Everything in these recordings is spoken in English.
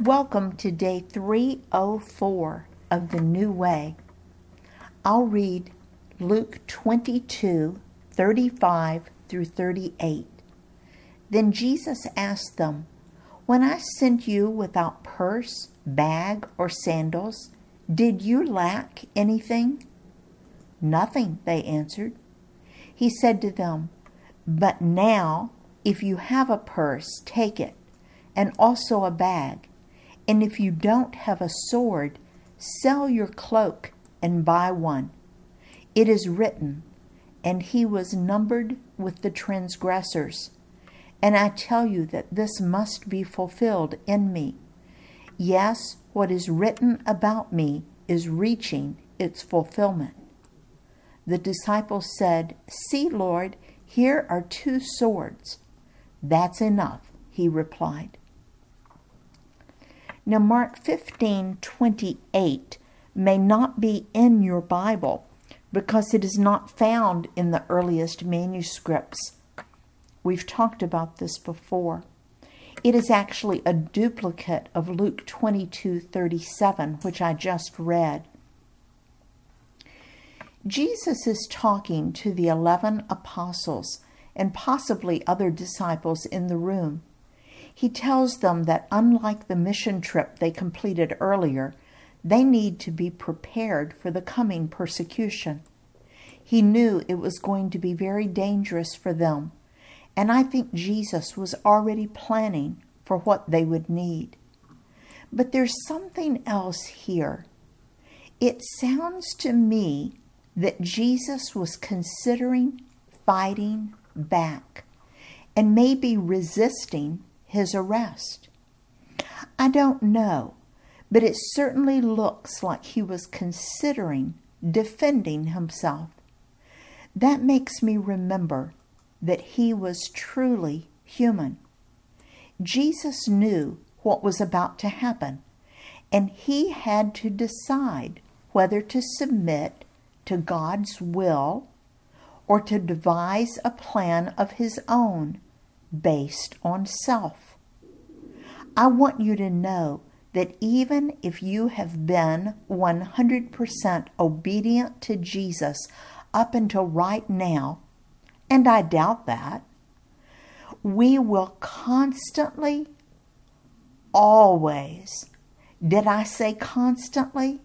Welcome to day 304 of the New Way. I'll read Luke 22 35 through 38. Then Jesus asked them, When I sent you without purse, bag, or sandals, did you lack anything? Nothing, they answered. He said to them, But now, if you have a purse, take it, and also a bag and if you don't have a sword, sell your cloak and buy one. It is written, and he was numbered with the transgressors. And I tell you that this must be fulfilled in me. Yes, what is written about me is reaching its fulfillment. The disciples said, See, Lord, here are two swords. That's enough, he replied. Now, Mark 15 28 may not be in your Bible because it is not found in the earliest manuscripts. We've talked about this before. It is actually a duplicate of Luke 22 37, which I just read. Jesus is talking to the 11 apostles and possibly other disciples in the room he tells them that unlike the mission trip they completed earlier, they need to be prepared for the coming persecution. He knew it was going to be very dangerous for them, and I think Jesus was already planning for what they would need. But there's something else here. It sounds to me that Jesus was considering fighting back and maybe resisting his arrest? I don't know, but it certainly looks like he was considering defending himself. That makes me remember that he was truly human. Jesus knew what was about to happen, and he had to decide whether to submit to God's will or to devise a plan of his own based on self. I want you to know that even if you have been 100% obedient to Jesus up until right now, and I doubt that, we will constantly, always, did I say constantly?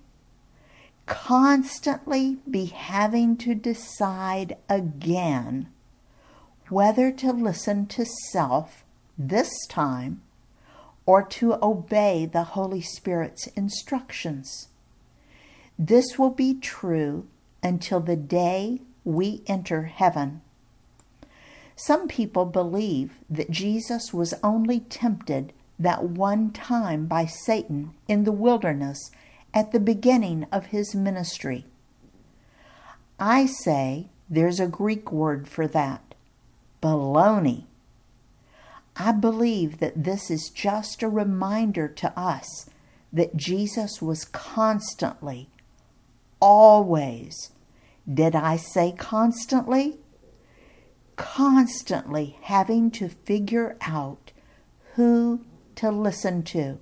Constantly be having to decide again whether to listen to self this time or to obey the Holy Spirit's instructions. This will be true until the day we enter heaven. Some people believe that Jesus was only tempted that one time by Satan in the wilderness at the beginning of his ministry. I say there's a Greek word for that baloney. I believe that this is just a reminder to us that Jesus was constantly, always, did I say constantly? Constantly having to figure out who to listen to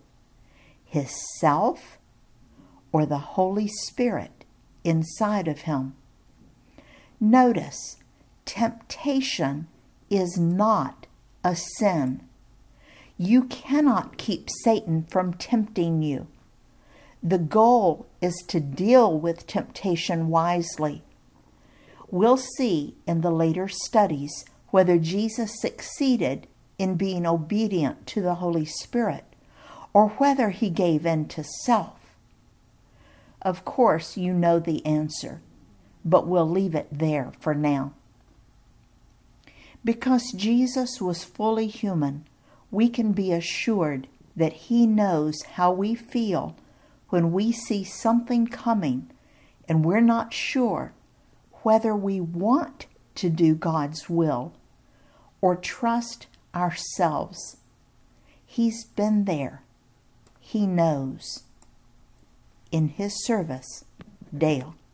his self or the Holy Spirit inside of him. Notice, temptation is not a sin. You cannot keep Satan from tempting you. The goal is to deal with temptation wisely. We'll see in the later studies whether Jesus succeeded in being obedient to the Holy Spirit or whether he gave in to self. Of course, you know the answer, but we'll leave it there for now. Because Jesus was fully human, we can be assured that He knows how we feel when we see something coming and we're not sure whether we want to do God's will or trust ourselves. He's been there. He knows. In His service, Dale.